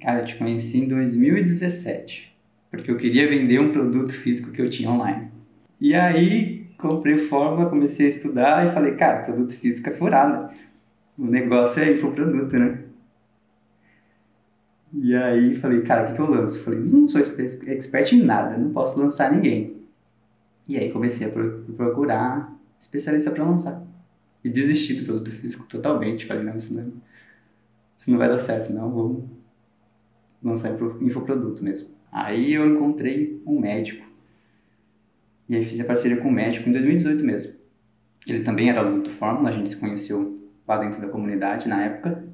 Cara, eu te conheci em 2017, porque eu queria vender um produto físico que eu tinha online. E aí, comprei fórmula, comecei a estudar e falei, cara, produto físico é furado. O negócio é ir pro produto, né? E aí falei, cara, o que, que eu lanço? Falei, não sou expert em nada, não posso lançar ninguém. E aí comecei a procurar especialista para lançar. E desisti do produto físico totalmente. Falei, não, isso não, isso não vai dar certo, não, vou lançar infoproduto mesmo. Aí eu encontrei um médico. E aí fiz a parceria com o médico em 2018 mesmo. Ele também era aluno do Fórmula, a gente se conheceu lá dentro da comunidade na época.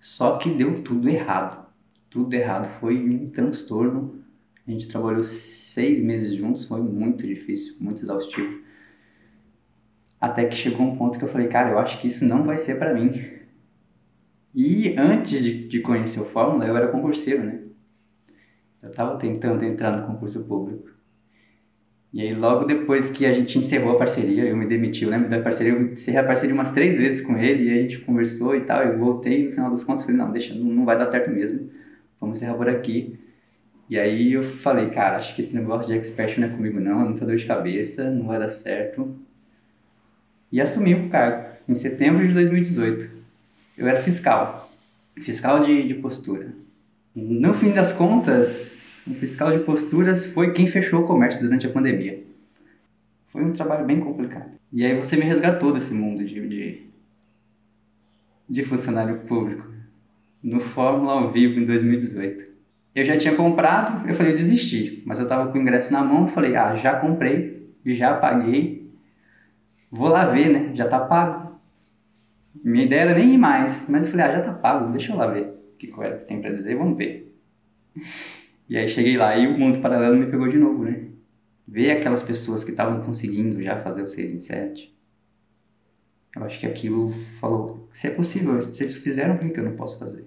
Só que deu tudo errado. Tudo errado. Foi um transtorno. A gente trabalhou seis meses juntos, foi muito difícil, muito exaustivo. Até que chegou um ponto que eu falei, cara, eu acho que isso não vai ser para mim. E antes de, de conhecer o Fórmula, eu era concurseiro, né? Eu tava tentando entrar no concurso público. E aí, logo depois que a gente encerrou a parceria, eu me demiti, eu lembro da parceria, eu encerrei a parceria umas três vezes com ele, e a gente conversou e tal, eu voltei, e no final das contas, falei, não, deixa, não vai dar certo mesmo, vamos encerrar por aqui. E aí eu falei, cara, acho que esse negócio de expert não é comigo não, é muita dor de cabeça, não vai dar certo. E assumi o cargo, em setembro de 2018. Eu era fiscal, fiscal de, de postura. No fim das contas, o fiscal de posturas foi quem fechou o comércio durante a pandemia. Foi um trabalho bem complicado. E aí você me resgatou desse mundo de, de, de funcionário público no Fórmula ao vivo em 2018. Eu já tinha comprado, eu falei, eu desisti, mas eu tava com o ingresso na mão, falei, ah, já comprei, já paguei, vou lá ver, né? Já tá pago. Minha ideia era nem ir mais, mas eu falei, ah, já tá pago, deixa eu lá ver o que o tem para dizer, vamos ver. E aí cheguei lá e o mundo paralelo me pegou de novo, né? Ver aquelas pessoas que estavam conseguindo já fazer o 6 em 7. Eu acho que aquilo falou, se é possível, se eles fizeram, por que eu não posso fazer?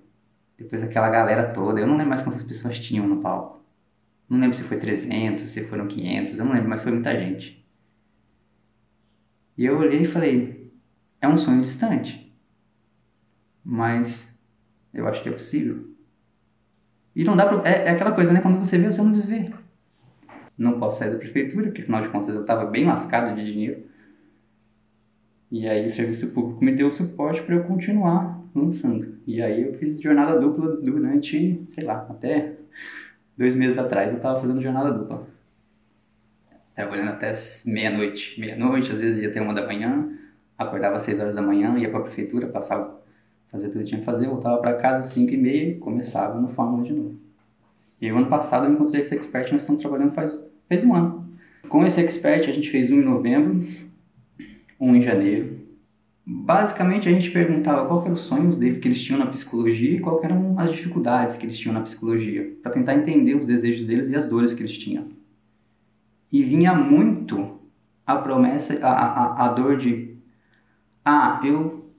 Depois daquela galera toda, eu não lembro mais quantas pessoas tinham no palco. Não lembro se foi 300, se foram 500, eu não lembro, mas foi muita gente. E eu olhei e falei, é um sonho distante. Mas eu acho que é possível. E não dá pra. É, é, aquela coisa, né? Quando você vê, você não desvê. Não posso sair da prefeitura, porque afinal de contas eu estava bem lascado de dinheiro. E aí o serviço público me deu suporte para eu continuar lançando. E aí eu fiz jornada dupla durante, sei lá, até dois meses atrás eu estava fazendo jornada dupla. Trabalhando até meia-noite. Meia-noite, às vezes ia até uma da manhã, acordava às seis horas da manhã, ia para a prefeitura, passava fazia tudo que tinha que fazer, voltava para casa às 5 e meia e começava no Fórmula de novo. E o ano passado eu encontrei esse expert, nós estamos trabalhando faz, faz um ano. Com esse expert a gente fez um em novembro, um em janeiro. Basicamente a gente perguntava qual era o sonho dele que eles tinham na psicologia e quais eram as dificuldades que eles tinham na psicologia, para tentar entender os desejos deles e as dores que eles tinham. E vinha muito a promessa, a, a, a dor de ah, eu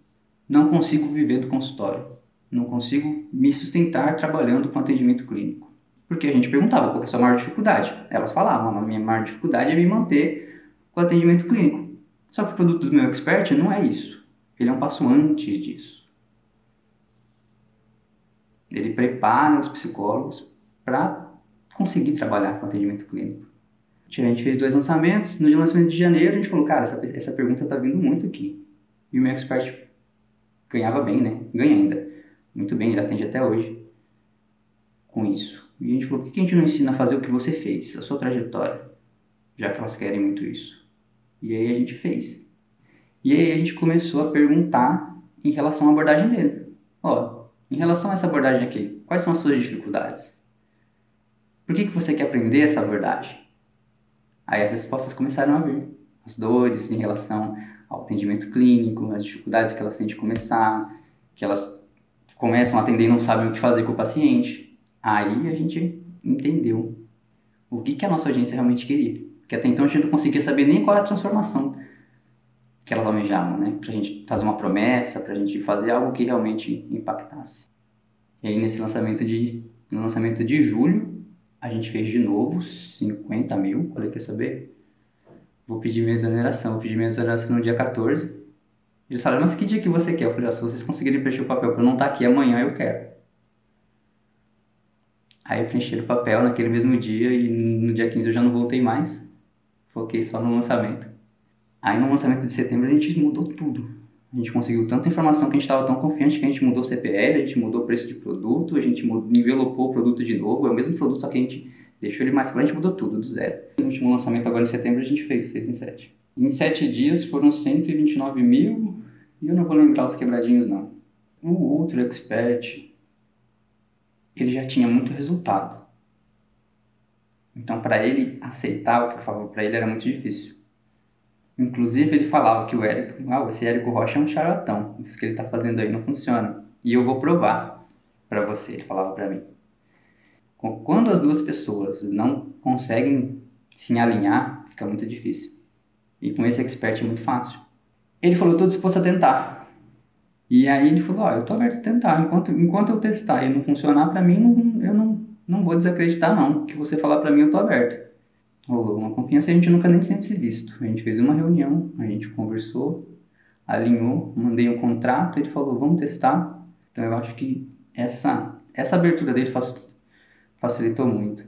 não consigo viver do consultório, não consigo me sustentar trabalhando com atendimento clínico. Porque a gente perguntava qual é a sua maior dificuldade. Elas falavam, a minha maior dificuldade é me manter com atendimento clínico. Só que o produto do meu expert não é isso. Ele é um passo antes disso. Ele prepara os psicólogos para conseguir trabalhar com atendimento clínico. A gente fez dois lançamentos. No lançamento de janeiro, a gente falou, cara, essa, essa pergunta está vindo muito aqui. E o meu expert ganhava bem, né? Ganha ainda. Muito bem, ele atende até hoje com isso. E a gente falou, por que a gente não ensina a fazer o que você fez, a sua trajetória? Já que elas querem muito isso. E aí a gente fez. E aí a gente começou a perguntar em relação à abordagem dele. Ó, em relação a essa abordagem aqui, quais são as suas dificuldades? Por que, que você quer aprender essa abordagem? Aí as respostas começaram a vir. As dores em relação ao atendimento clínico, as dificuldades que elas têm de começar, que elas começam a atender e não sabem o que fazer com o paciente. Aí a gente entendeu o que, que a nossa audiência realmente queria. Porque até então a gente não conseguia saber nem qual era a transformação que elas almejavam, né? Pra gente fazer uma promessa, pra gente fazer algo que realmente impactasse. E aí nesse lançamento de, no lançamento de julho, a gente fez de novo 50 mil, falei, quer saber? Vou pedir minha exoneração. Vou pedir minha exoneração no dia 14. Eles falaram, mas que dia que você quer? Eu falei, ah, se vocês conseguirem preencher o papel para eu não estar tá aqui amanhã, eu quero. Aí preencheram o papel naquele mesmo dia e no dia 15 eu já não voltei mais. Foquei só no lançamento. Aí no lançamento de setembro a gente mudou tudo. A gente conseguiu tanta informação que a gente estava tão confiante que a gente mudou o CPL, a gente mudou o preço de produto, a gente envelopou o produto de novo, é o mesmo produto, só que a gente deixou ele mais claro, a gente mudou tudo do zero. No último lançamento agora em setembro a gente fez o 6 em 7. Em 7 dias foram 129 mil e eu não vou lembrar os quebradinhos não. O outro expert, ele já tinha muito resultado. Então para ele aceitar o que eu falava para ele era muito difícil. Inclusive, ele falava que o Érico, ah, esse Érico Rocha é um charlatão. Isso que ele está fazendo aí não funciona. E eu vou provar para você, ele falava para mim. Quando as duas pessoas não conseguem se alinhar, fica muito difícil. E com esse expert é muito fácil. Ele falou, estou disposto a tentar. E aí ele falou, ó, oh, eu estou aberto a tentar. Enquanto, enquanto eu testar e não funcionar para mim, não, eu não, não vou desacreditar não. O que você falar para mim, eu estou aberto rolou uma confiança a gente nunca nem tinha se visto. A gente fez uma reunião, a gente conversou, alinhou, mandei um contrato, ele falou, vamos testar. Então eu acho que essa, essa abertura dele facilitou muito.